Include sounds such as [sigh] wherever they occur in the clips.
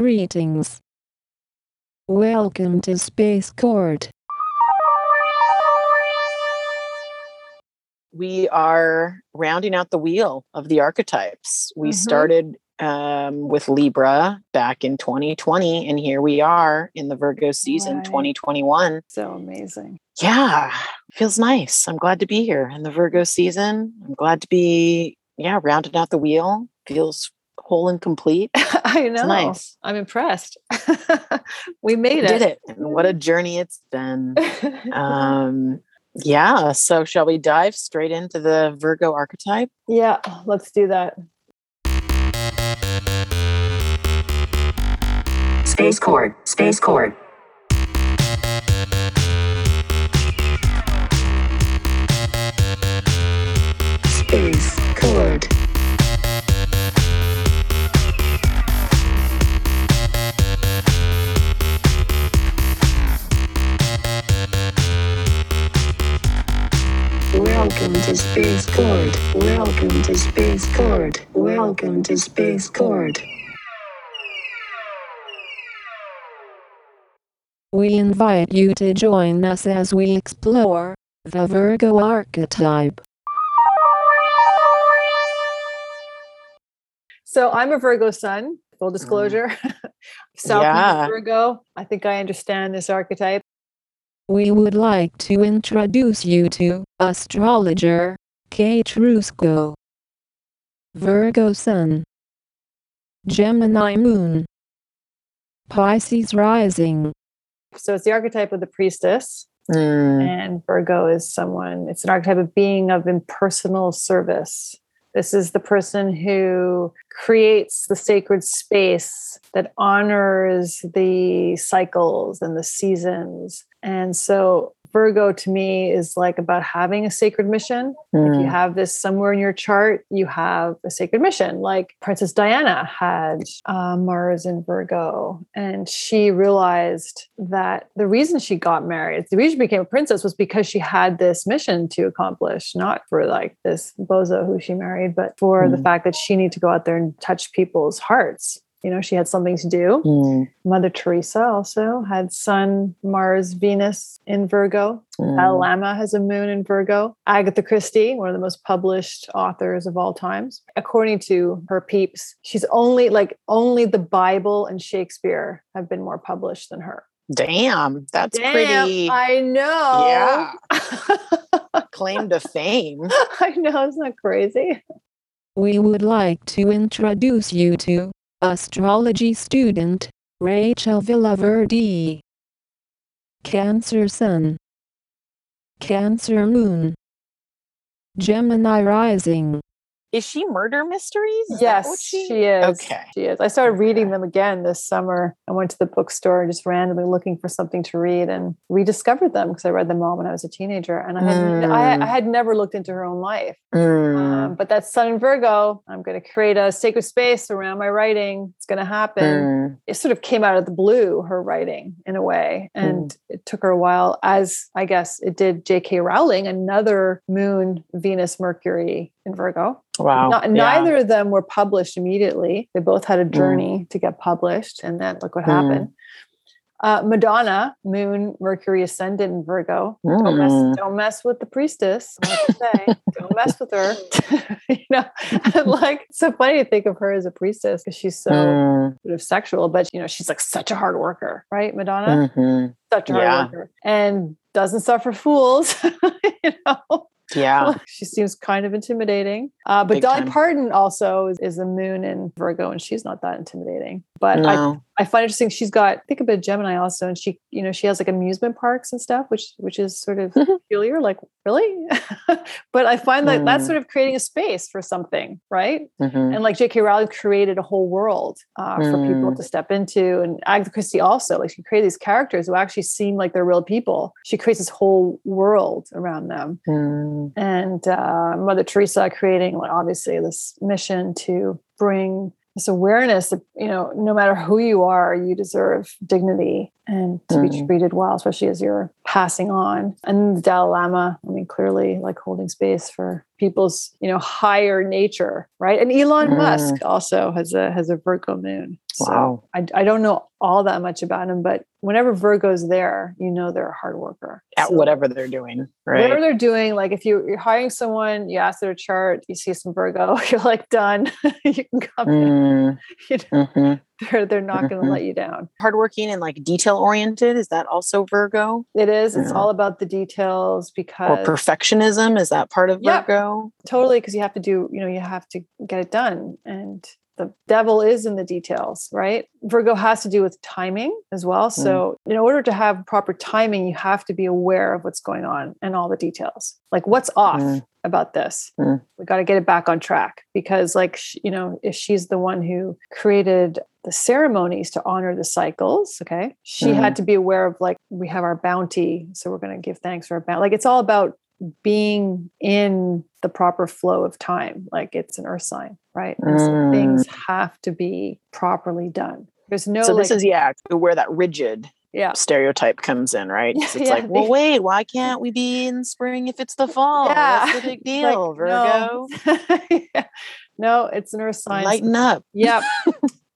Greetings. Welcome to Space Court. we are rounding out the wheel of the archetypes. We Mhm. started um, with Libra back in 2020, and here we are in the Virgo season Right. 2021. So amazing. Yeah, feels nice. I'm glad to be here in the Virgo season. I'm glad to be, yeah, rounding out the wheel. Feels whole and complete. [laughs] I know. nice. I'm impressed. [laughs] we made We it. did it. And what a journey it's been. [laughs] Um, yeah, so shall we dive straight into the Virgo archetype? yeah, let's do that. Space Court, Space Court. Welcome to Space Court. Welcome to Space Court. We invite you to join us as we explore the Virgo archetype. So I'm a Virgo sun, full mm. disclosure. [laughs] South Yeah. Virgo. I think I understand this archetype. We would like to introduce you to astrologer Kate Rusco. Virgo Sun, Gemini Moon, Pisces Rising. So it's the archetype of the priestess. Mm, And Virgo is someone, it's an archetype of being of impersonal service. This is the person who creates the sacred space that honors the cycles and the seasons. And so Virgo to me is like about having a sacred mission. If you mm, have this somewhere in your chart, you have a sacred mission. Like Princess Diana had uh, Mars in Virgo, and she realized that the reason she got married, the reason she became a princess, was because she had this mission to accomplish, not for like this bozo who she married, but for the Mm. fact that she needed to go out there and touch people's hearts. You know, she had something to do. mm, Mother Teresa also had Sun, Mars, Venus in Virgo. mm. Dalai Lama has a moon in Virgo. Agatha Christie, one of the most published authors of all times. According to her peeps, she's only like only the Bible and Shakespeare have been more published than her. Damn, that's Damn, pretty I know. Yeah. [laughs] Claim to fame. I know, isn't that crazy? We would like to introduce you to astrology student Rachel Villaverde. Cancer Sun, Cancer Moon, Gemini Rising. Is she murder mysteries? Is Yes, what she, is. Okay. She is. I started reading them again this summer. I went to the bookstore just randomly looking for something to read and rediscovered them because I read them all when I was a teenager. And I had, I, Mm. I had never looked into her own life. Mm, Um, but that's Sun in Virgo. I'm going to create a sacred space around my writing. It's going to happen. mm, It sort of came out of the blue, her writing in a way. And it took her a while, as I guess it did J.K. Rowling, another moon, Venus, Mercury in Virgo. wow. Not, yeah. Neither of them were published immediately. They both had a Mm. journey to get published, and then look what Mm. happened. Uh, Madonna, Moon, Mercury ascendant in Virgo. Don't mess, Mm. don't mess with the priestess. I like to say, don't mess with her. [laughs] you know, and [laughs] like it's so funny to think of her as a priestess because she's so Mm, sort of sexual, but you know, she's like such a hard worker, right? Madonna, mhm. such a hard yeah. worker, and doesn't suffer fools. [laughs] you know, Yeah. [laughs] she seems kind of intimidating. Uh, but Big Dolly time. Parton also is, is a moon in Virgo, and she's not that intimidating. But I, No. I find interesting. She's got I think a bit of Gemini also, and she you know she has like amusement parks and stuff, which which is sort of Mhm. peculiar. Like really, [laughs] but I find that that's Mm. sort of creating a space for something, right? Mhm. And like J.K. Rowling created a whole world uh, for people Mm. to step into, and Agatha Christie also like she created these characters who actually seem like they're real people. She creates this whole world around them Mm, and uh, Mother Teresa creating like, obviously this mission to bring this awareness that you know no matter who you are, you deserve dignity and to be Mhm. treated well, especially as you're passing on. And the Dalai Lama, I mean, clearly like holding space for people's you know higher nature, right? And Elon Mm. Musk also has a has a Virgo moon. So Wow. I, I don't know all that much about him, but whenever Virgo's there, you know they're a hard worker. At So whatever they're doing, Whatever right? they're doing, like if you, you're hiring someone, you ask their chart, you see some Virgo, [laughs] you're like done. [laughs] you can come in. Mm, [laughs] You know, mhm. [laughs] they're they're not going to mm-hmm. let you down. Hardworking and like detail oriented. Is that also Virgo? It is. It's Yeah. all about the details Or because perfectionism? Is that part of. Virgo? totally because you have to do you know you have to get it done and the devil is in the details right virgo has to do with timing as well so in order to have proper timing you have to be aware of what's going on and all the details like what's off Mm. about this Mm. we got to get it back on track because like you know if she's the one who created the ceremonies to honor the cycles okay she Mm. had to be aware of like we have our bounty so we're going to give thanks for our bounty like it's all about being in the proper flow of time like it's an earth sign right and so things mm. have to be properly done there's no so this like- is yeah, where that rigid yeah stereotype comes in, right? [laughs] 'Cause Yeah, it's like, well, wait, why can't we be in spring if it's the fall? Yeah. What's the [laughs] big Like, deal, Virgo? no. [laughs] Yeah. no it's an earth sign Lighten up. Yep.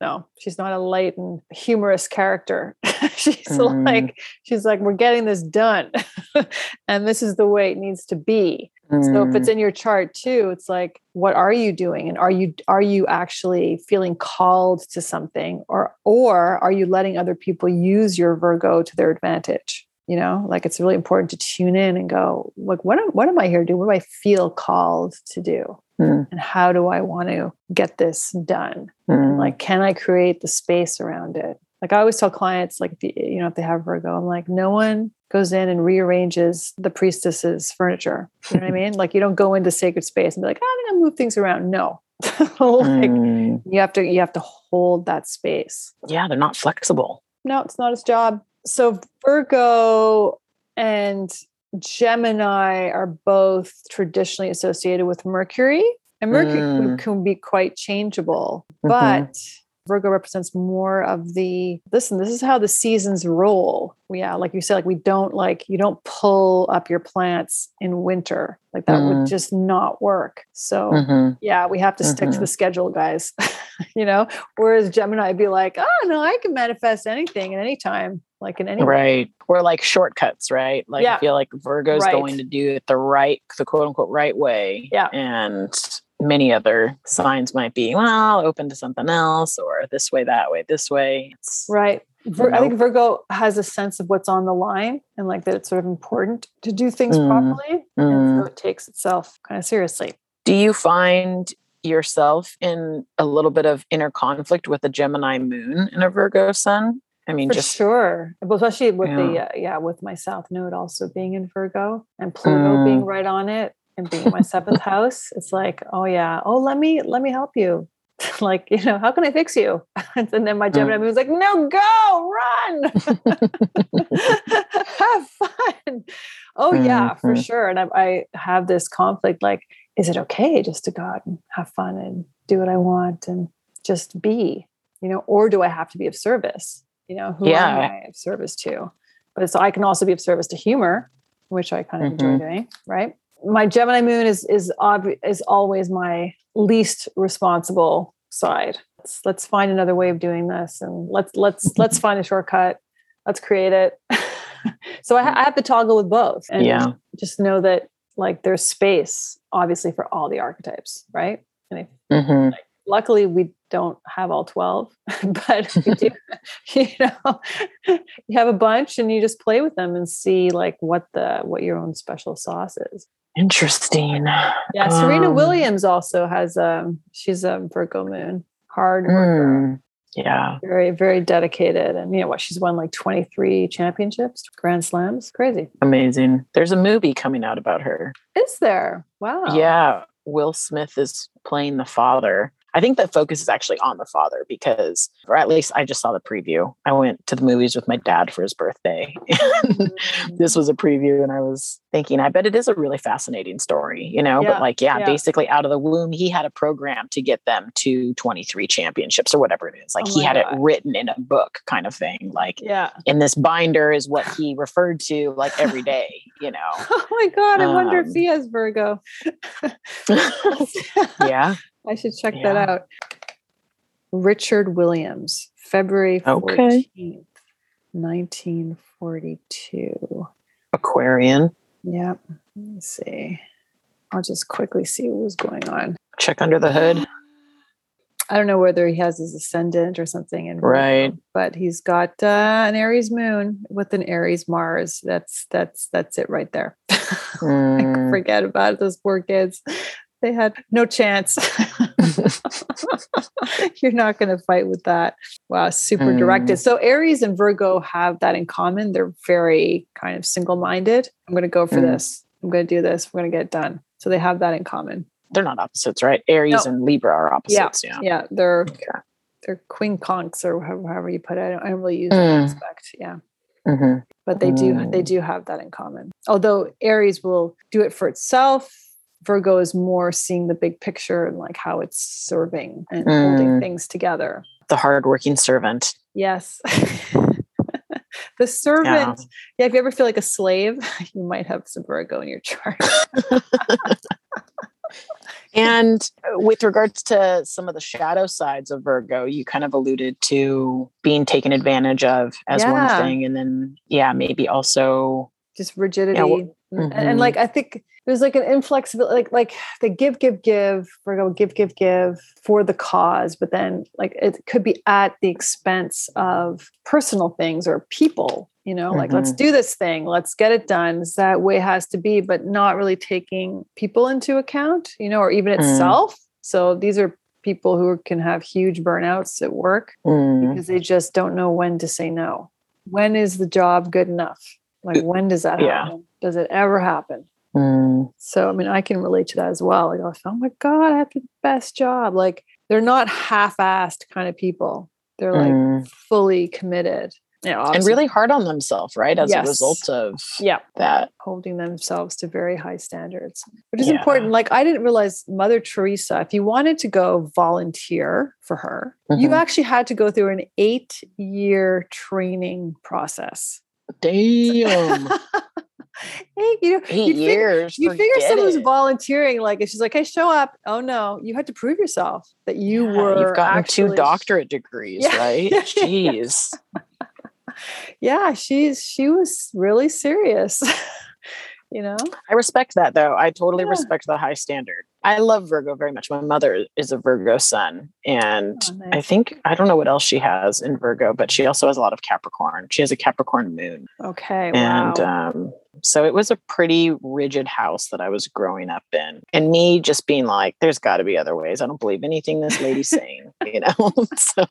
No, she's not a light and humorous character. [laughs] she's Mm. like, she's like, we're getting this done. [laughs] and this is the way it needs to be. So if it's Mm, in your chart too, it's like, what are you doing? And are you are you actually feeling called to something? Or or are you letting other people use your Virgo to their advantage? You know, like it's really important to tune in and go, like, what am what am I here to do? What do I feel called to do? Mm. And how do I want to get this done? mm, like can i create the space around it like i always tell clients like if you, you know if they have virgo i'm like no one goes in and rearranges the priestess's furniture you know what i [laughs] mean like you don't go into sacred space and be like i'm gonna move things around no [laughs] like mm. you have to you have to hold that space yeah, they're not flexible. no it's not his job so virgo and gemini are both traditionally associated with mercury and mercury can- Mm. can be quite changeable Mhm. but virgo represents more of the listen this is how the seasons roll yeah like you said like we don't like you don't pull up your plants in winter like that would Mm. just not work so Mhm. yeah we have to stick to Mhm. the schedule guys [laughs] you know whereas gemini be like oh no i can manifest anything at any time like in any Right. Or like shortcuts, right? Like Yeah. I feel like Virgo's Right. going to do it the right, the quote unquote right way. Yeah. And many other signs might be, well, open to something else or this way, that way, this way. It's, right Vir- i think virgo has a sense of what's on the line and like that it's sort of important to do things Mm. properly and Mm. so it takes itself kind of seriously Do you find yourself in a little bit of inner conflict with a Gemini moon and a Virgo sun? I mean, For just sure, especially with the Yeah. uh, yeah with my South Node also being in Virgo and Pluto being Mm. right on it and being my seventh [laughs] house. It's like, oh yeah, oh let me let me help you. [laughs] like you know, how can I fix you? [laughs] and then my Gemini Mm. moon's like, no, go run, have fun. Oh yeah, for Mhm. sure. And I, I have this conflict. Like, is it okay just to go out and have fun and do what I want and just be? You know, or do I have to be of service? You know, who Yeah. am I of service to? But so I can also be of service to humor, which I kind of enjoy Mhm. doing. Right. My Gemini moon is is obvi- is always my least responsible side. Let's, let's find another way of doing this, and let's let's [laughs] let's find a shortcut. Let's create it. [laughs] so I, ha- I have to toggle with both, and Yeah. just know that like there's space, obviously, for all the archetypes, right? And if Mhm. Luckily we don't have all 12 [laughs] but we do [laughs] [laughs] you know you have a bunch and you just play with them and see like what the what your own special sauce is interesting. yeah serena Um, williams also has um she's a virgo moon hard worker, Mm, yeah. very very dedicated and you know what she's won like 23 championships grand slams crazy Amazing. There's a movie coming out about her. is there wow Yeah. Will Smith is playing the father. I think the focus is actually on the father because, or at least I just saw the preview. I went to the movies with my dad for his birthday. [laughs] Mm. this was a preview, and I was thinking, I bet it is a really fascinating story, you know? Yeah, But like, yeah, yeah. basically out of the womb, he had a program to get them to 23 championships or whatever it is. Like, Oh he had it written in a book kind of thing. Like, yeah in this binder is what [laughs] he referred to like every day, you know? oh my god i wonder if Um, he has virgo [laughs] yeah. I should check Yeah. that out. Richard Williams, February Okay. 14th, 1942. Aquarian. Yep. Let me see. I'll just quickly see what was going on. Check under the hood. I don't know whether he has his ascendant or something in Virgo, Right. but he's got uh, an Aries moon with an Aries Mars. That's that's that's it right there. [laughs] Mm. Forget about it, those poor kids. They had no chance. [laughs] [laughs] You're not going to fight with that. Wow, super directed. So Aries and Virgo have that in common. They're very kind of single-minded. I'm going to go for Mm. this. I'm going to do this. We're going to get it done. So they have that in common. They're not opposites, right? Aries No. and Libra are opposites. Yeah. Yeah, they're Okay. they're quincunx or however, you put it. I don't, I don't really use that Mm. aspect. Yeah. hmm But they do they Mm. do have that in common. Although Aries will do it for itself, Virgo is more seeing the big picture and like how it's serving and holding Mm. things together. The hardworking servant. Yes. [laughs] the servant. Yeah. if you ever feel like a slave, [laughs] you might have some Virgo in your chart. [laughs] And with regards to some of the shadow sides of Virgo, you kind of alluded to being taken advantage of as Yeah. one thing. And then, yeah, maybe also, Just rigidity. well, And- mhm. and like I think there's like an inflexibility, like like they give, give, give, Virgo, give, give, give for the cause, but then like it could be at the expense of personal things or people. You know, like let's do this thing, let's get it done. It's that way it has to be, but not really taking people into account. You know, or even Mm. itself. So these are people who can have huge burnouts at work mm, because they just don't know when to say no. When is the job good enough? Like when does that Yeah. happen? Does it ever happen? mm, So I mean, I can relate to that as well. Like, oh my god, I have the best job. Like they're not half-assed kind of people. They're like mm. fully committed. Yeah, and really hard on themselves, right? As Yes. a result of yeah, that. holding themselves to very high standards, which is Yeah. important. Like I didn't realize Mother Teresa, if you wanted to go volunteer for her, you Mhm. actually had to go through an eight-year training process. Damn. [laughs] hey, you know, Eight figure- years. you figure someone's it. volunteering, like, if she's like, "Hey, show up." Oh no, you had to prove yourself that you Yeah, were. You've gotten actually, two doctorate degrees, Yeah. right? [laughs] Jeez. Yeah, she's she was really serious. [laughs] you know, I respect that though. I totally Yeah. respect the high standard. I love Virgo very much. My mother is a Virgo sun. And Oh, I think, I don't know what else she has in Virgo, but she also has a lot of Capricorn. She has a Capricorn moon. okay, And wow. um, so it was a pretty rigid house that I was growing up in. And me just being like, there's got to be other ways. I don't believe anything this lady's saying, [laughs] you know? [laughs] so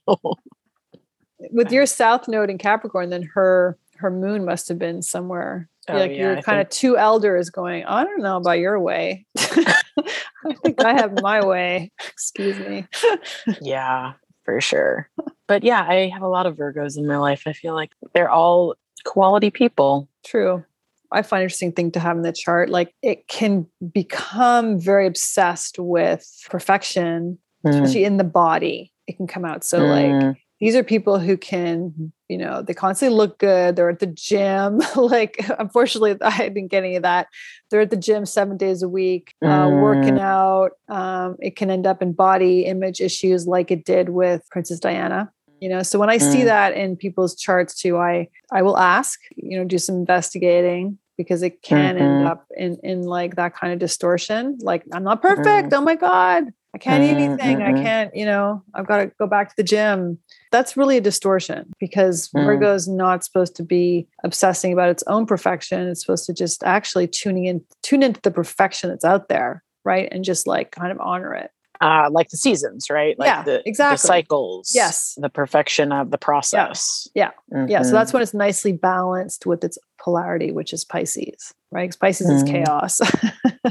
With your South Node in Capricorn, then her her moon must have been somewhere. Oh, like yeah, you're kind of two elders going. I don't know about your way. [laughs] I think I have my way. Excuse me. [laughs] Yeah, for sure. But yeah, I have a lot of Virgos in my life. I feel like they're all quality people. True. I find interesting thing to have in the chart. Like it can become very obsessed with perfection, Mm, especially in the body. It can come out. So like mm, these are people who can, you know, they constantly look good. They're at the gym. [laughs] like unfortunately, I didn't get any of that. They're at the gym seven days a week, uh, working Mm. out. Um, it can end up in body image issues like it did with Princess Diana you know so when i see Mm. that in people's charts too i i will ask you know do some investigating because it can end Mhm. up in in like that kind of distortion like i'm not perfect oh my god i can't eat anything. I can't you know i've got to go back to the gym. That's really a distortion because Mm. virgo is not supposed to be obsessing about its own perfection. It's supposed to just actually tuning in tune into the perfection that's out there right? And just like kind of honor it uh, like the seasons, right? Like Yeah, the, the exactly. cycles. Yes. The perfection of the process. Yeah. Yeah, so Mhm. that's when it's nicely balanced with its polarity, which is Pisces, right? 'Cause Pisces is Mm. chaos. [laughs]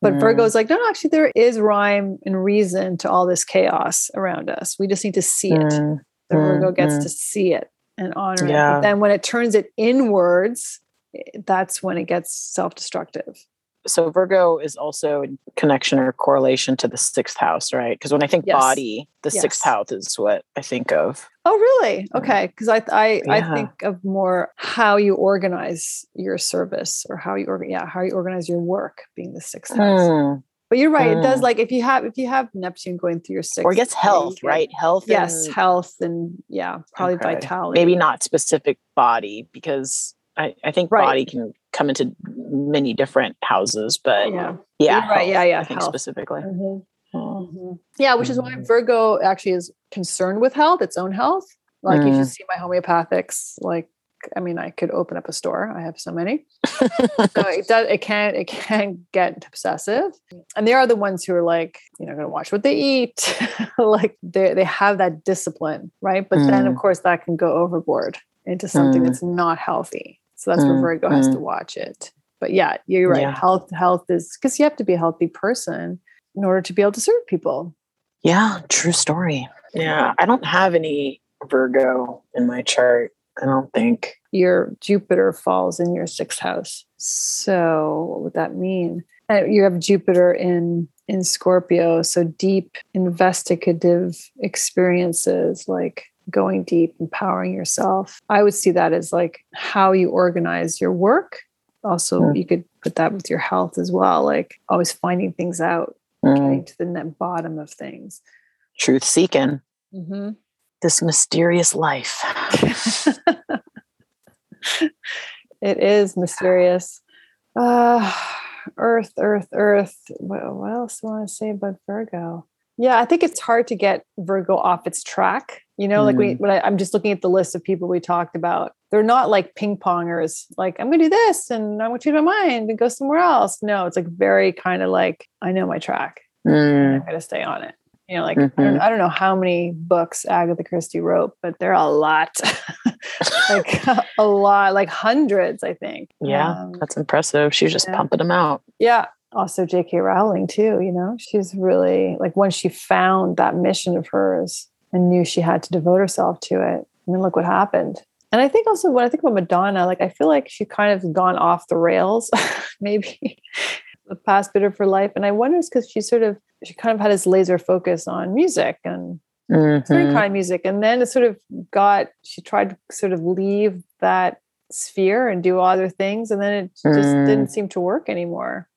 but Mm. Virgo is like, no, no, actually, there is rhyme and reason to all this chaos around us. We just need to see it. Mm, The Virgo mm, gets mm. to see it and honor it. Yeah. But then when it turns it inwards, eh, that's when it gets self destructive. So Virgo is also in connection or correlation to the sixth house, right? Because when I think Yes. body, the sixth Yes. house is what I think of. Oh, really? Okay. Because I, I, I think of more how you organize your service or how you organ, yeah, how you organize your work being the sixth house. Hmm. But you're right. It does Mm. like if you have if you have Neptune going through your sixth, or I guess yeah, you health, get- right? Health. Yes, and- health and yeah, probably Okay. vitality. Maybe not specific body because I, I think Right. body can come into many different houses, but Yeah. yeah, right. Yeah, health, yeah, I think health. specifically. Mhm. Mm. Mhm. Yeah, which is why Mhm. Virgo actually is concerned with health, its own health. Like you Mm. should see my homeopathics. Like, I mean, I could open up a store. I have so many. [laughs] so it does. It can. It can get obsessive, and they are the ones who are like, you know, going to watch what they eat. [laughs] like they they have that discipline, right? But then, of Mm. course, that can go overboard into something Mm. that's not healthy. So that's where Mm, Virgo has to mm. watch it. But yeah, you're right. Yeah. Health, health is because you have to be a healthy person in order to be able to serve people. Yeah, true story. Yeah, I don't have any Virgo in my chart. I don't think. Your Jupiter falls in your sixth house. So what would that mean? Uh, you have Jupiter in in Scorpio, so deep investigative experiences like going deep, empowering yourself. I would see that as like how you organize your work. Also, Mm. you could put that with your health as well, like always finding things out, Mm, getting to the net bottom of things. truth seeking. Mhm. This mysterious life. [laughs] it is mysterious. Uh, earth, Earth, Earth. What, what else do I want to say about Virgo? Yeah, I think it's hard to get Virgo off its track. You know, like we, when I, I'm just looking at the list of people we talked about, they're not like ping pongers. Like I'm going to do this, and I'm going to change my mind and go somewhere else. No, it's like very kind of like I know my track. Mm, I'm going to stay on it. You know, like I, don't, Mhm. I don't know how many books Agatha Christie wrote, but there are a lot, [laughs] like a lot, like hundreds, I think. yeah, Um, that's impressive. She's just yeah. pumping them out. yeah. Also, J.K. Rowling too. You know, she's really like once she found that mission of hers and knew she had to devote herself to it. I mean, look what happened. And I think also when I think about Madonna, like I feel like she kind of gone off the rails, [laughs] maybe the past bit of her life. And I wonder it's because she sort of she kind of had this laser focus on music and certain Mhm. kind of music. And then it sort of got she tried to sort of leave that sphere and do other things. And then it just Mm. didn't seem to work anymore.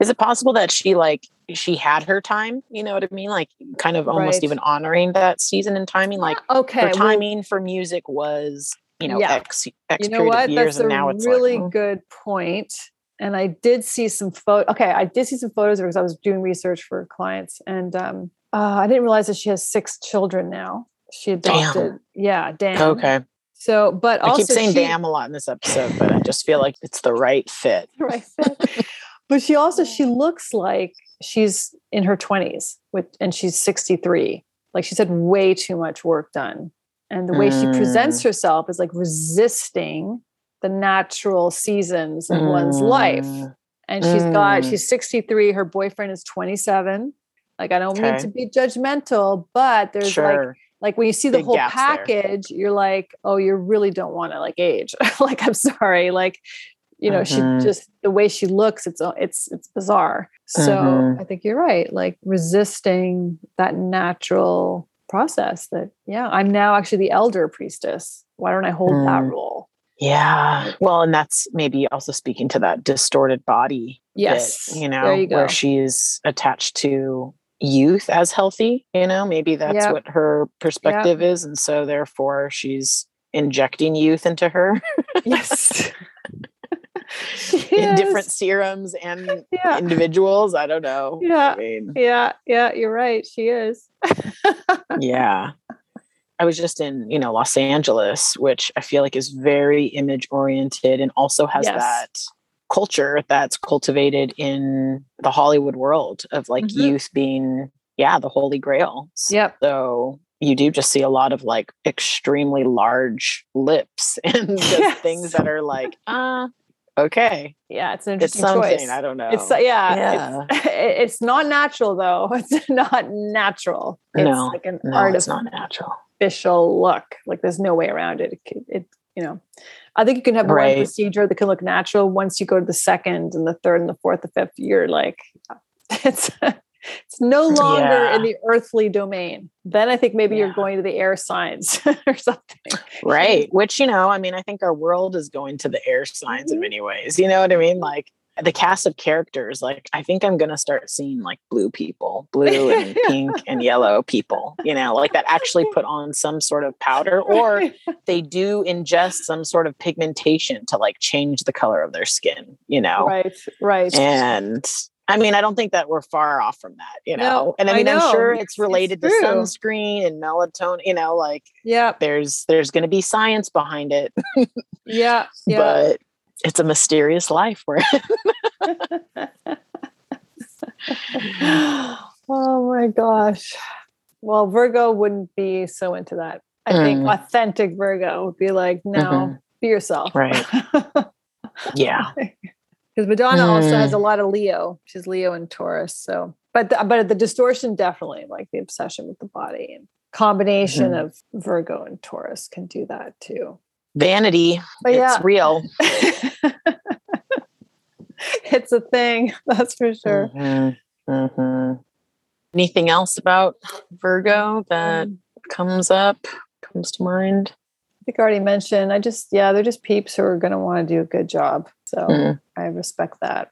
Is it possible that she like she had her time? You know what I mean? Like kind of almost Right. even honoring that season and timing. Like okay her well, timing for music was, you know, Yeah. X X you know period what of years, that's and now it's really like, mm, good point and i did see some photo okay i did see some photos because i was doing research for clients and um uh, i didn't realize that she has six children now she adopted yeah damn okay. so but I also keep saying she, damn a lot in this episode, but I just feel like it's the right fit. [laughs] right but she also she looks like she's in her 20s with and she's 63 like she's had way too much work done. And the way she presents herself is like resisting the natural seasons of one's life. Mm, and she's got Mm. she's 63 her boyfriend is 27 like i don't mean to be judgmental but there's like Sure. like when you see the Big whole gaps there. package you're like oh you really don't want to like age. [laughs] Like i'm sorry. Like you know Mhm. she just the way she looks it's it's it's bizarre so Mhm. i think you're right like resisting that natural process that yeah i'm now actually the elder priestess why don't i hold that Mm. role Yeah. Well, and that's maybe also speaking to that distorted body. bit, yes you know, you where she's attached to youth as healthy, you know, maybe that's Yep. what her perspective is. And so therefore she's injecting youth into her yes [laughs] [laughs] in different serums and [laughs] yeah individuals. I don't know. Yeah. I mean, Yeah, yeah, you're right. She is. [laughs] yeah. I was just in, you know, Los Angeles, which I feel like is very image oriented and also has Yes. that culture that's cultivated in the Hollywood world of like Mhm. youth being, yeah, the holy grail. Yep. So you do just see a lot of like extremely large lips and just Yes. things that are like, uh, okay, Yeah, it's an it's interesting something. choice. I don't know. It's uh, yeah, Yeah. It's, [laughs] it's not natural though. [laughs] It's not natural. It's No, like an no, it's not natural. artificial look. Like there's no way around it. It, it you know, I think you can have Right. one procedure that can look natural. Once you go to the second and the third and the fourth, the fifth, you're like, [laughs] it's it's no longer in the earthly domain. Then I think maybe you're going to the air signs [laughs] or something. right which you know i mean i think our world is going to the air signs in Mhm. many ways you know what i mean like the cast of characters, like I think I'm gonna start seeing like blue people, blue and [laughs] pink and yellow people, you know, like that actually put on some sort of powder, [laughs] or they do ingest some sort of pigmentation to like change the color of their skin, you know. right, right. And I mean, I don't think that we're far off from that, you know. No, and I I mean, I'm sure It's- it's it's related to sunscreen and melatonin, you know, like yeah, there's there's going to be science behind it, [laughs] yeah, yeah. but it's a mysterious life where [laughs] oh my gosh. Well, Virgo wouldn't be so into that. I think Mm. authentic Virgo would be like, no, Mhm. be yourself. Right. [laughs] yeah. Because Madonna also has Mm. a lot of Leo. She's Leo and Taurus. So, but the, but the distortion definitely, like the obsession with the body and combination Mhm. of Virgo and Taurus can do that too. Vanity. But it's yeah, real. [laughs] it's a thing. [laughs] That's for sure. Mhm. Mhm. Anything else about Virgo that Um, comes up, comes to mind? I think I already mentioned. I just, yeah, they're just peeps who are going to want to do a good job. So Mm. I respect that.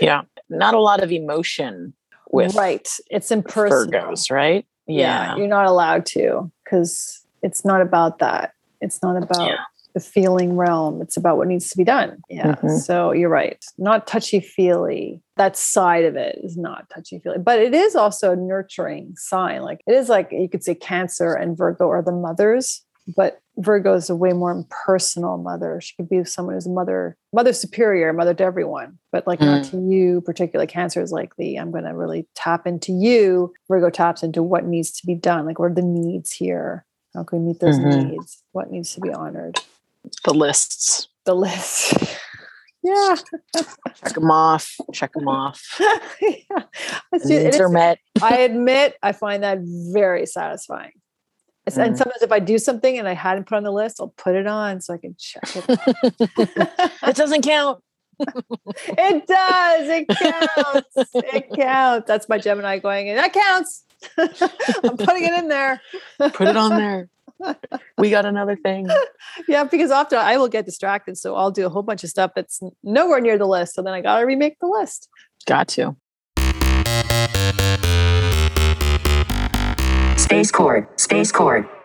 Yeah. Not a lot of emotion with right. It's impersonal. Virgos, right? Yeah. You're not allowed to because it's not about that. It's not about Yeah. the feeling realm. It's about what needs to be done. Yeah. Mhm. So you're right. Not touchy feely. That side of it is not touchy feely, but it is also a nurturing sign. Like it is like you could say Cancer and Virgo are the mothers, but Virgo is a way more impersonal mother. She could be someone who's a mother, mother superior, mother to everyone, but like not Mm. to you. Particularly, Cancer is like the I'm going to really tap into you. Virgo taps into what needs to be done. Like what are the needs here? How can we meet those Mhm. needs? What needs to be honored? The lists. The list. [laughs] yeah. Check them off. Check them off. [laughs] yeah. The needs are met. I [laughs] admit I find that very satisfying. It's- And Mm. sometimes if I do something and I hadn't put on the list, I'll put it on so I can check it. it [laughs] doesn't count. it does. It [laughs] counts. It counts. That's my Gemini going in. That counts. [laughs] I'm putting it in there. Put it on there. We got another thing. Yeah, because often I will get distracted. So I'll do a whole bunch of stuff that's nowhere near the list. So then I got to remake the list. Got to. Space Cord, Space Cord.